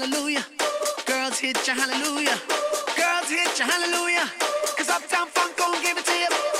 hallelujah. Girls hit your hallelujah. Girls hit your hallelujah. Cause Uptown Funk gon' give it to you.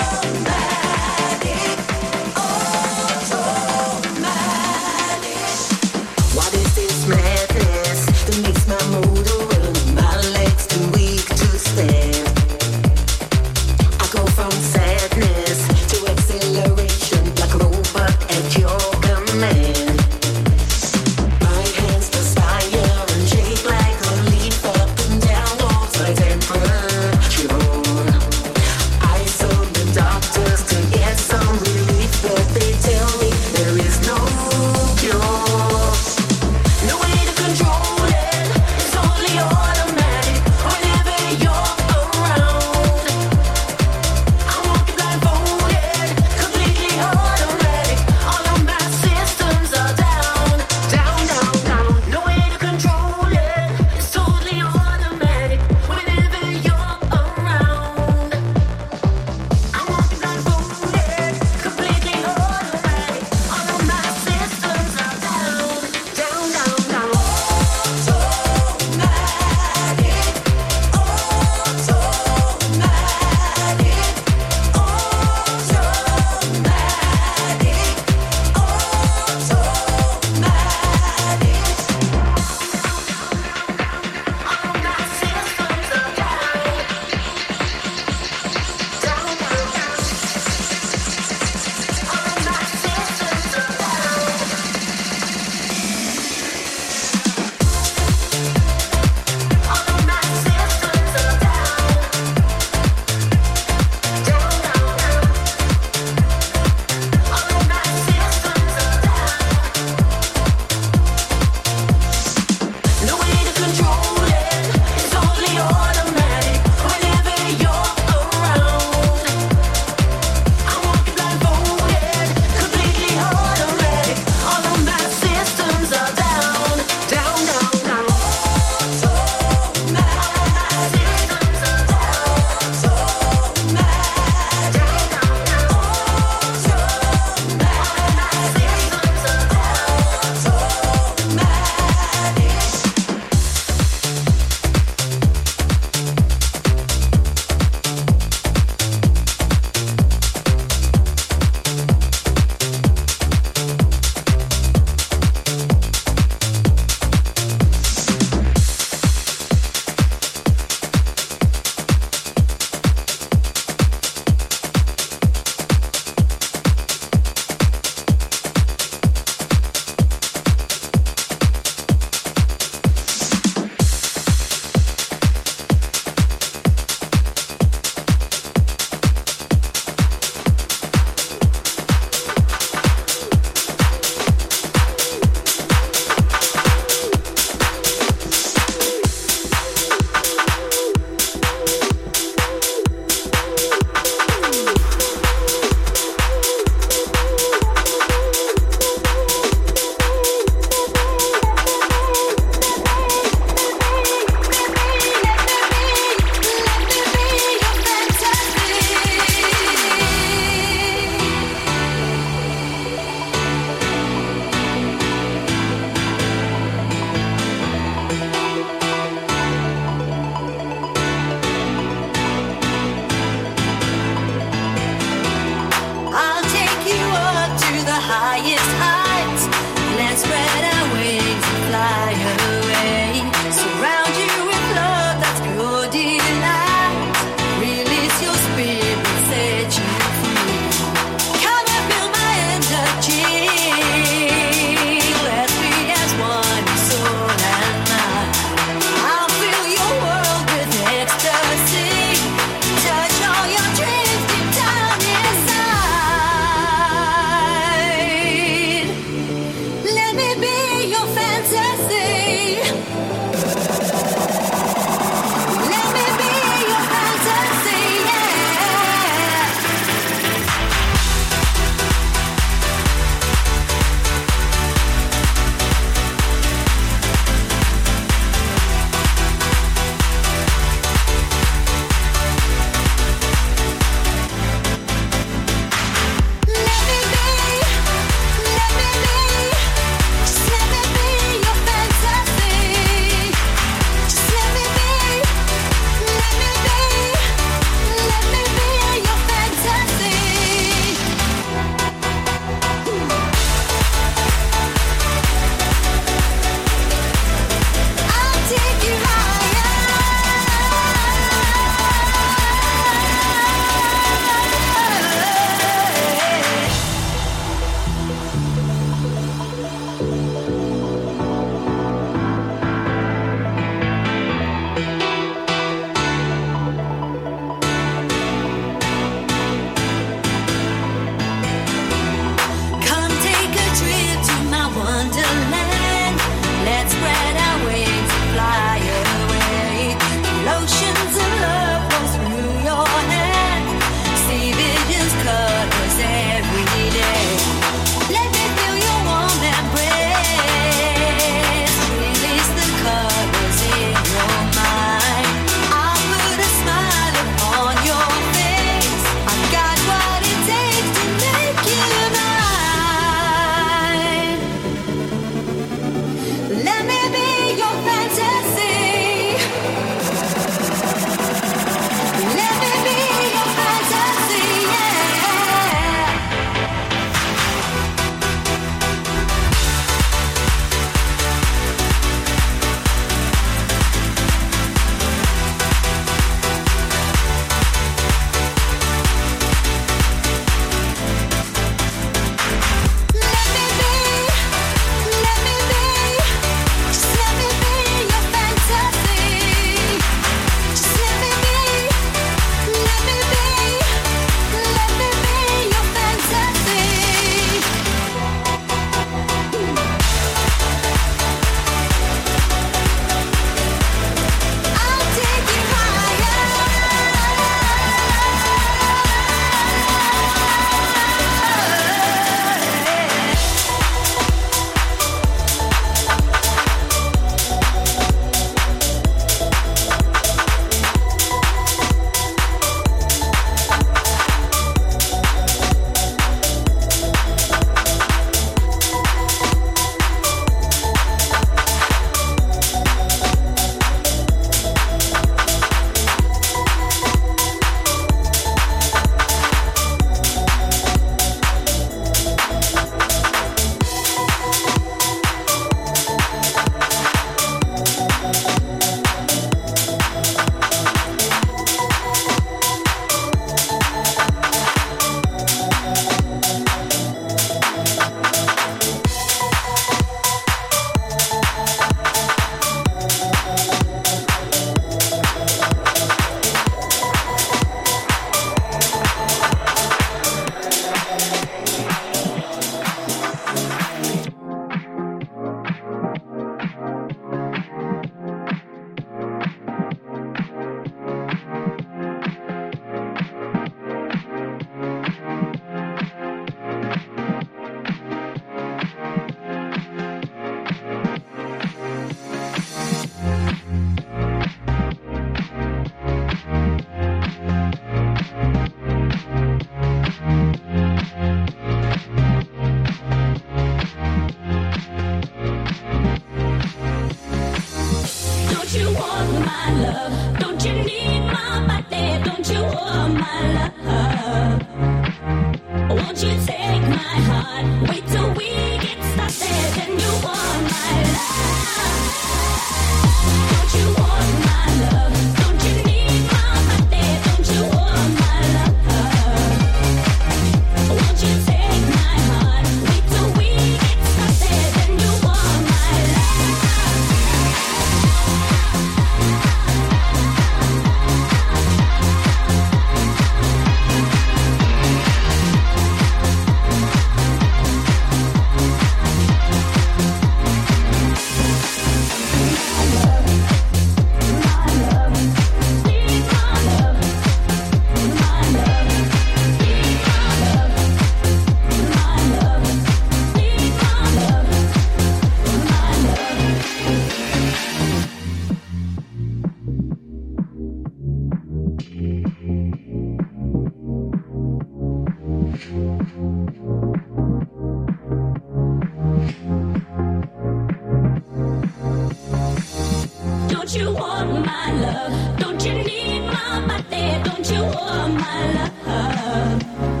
love? Don't you need my body? Don't you want my love?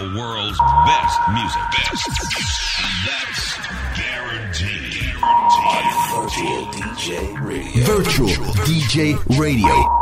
The world's best music. Best. That's guaranteed. Virtual DJ Radio. Virtual DJ Radio.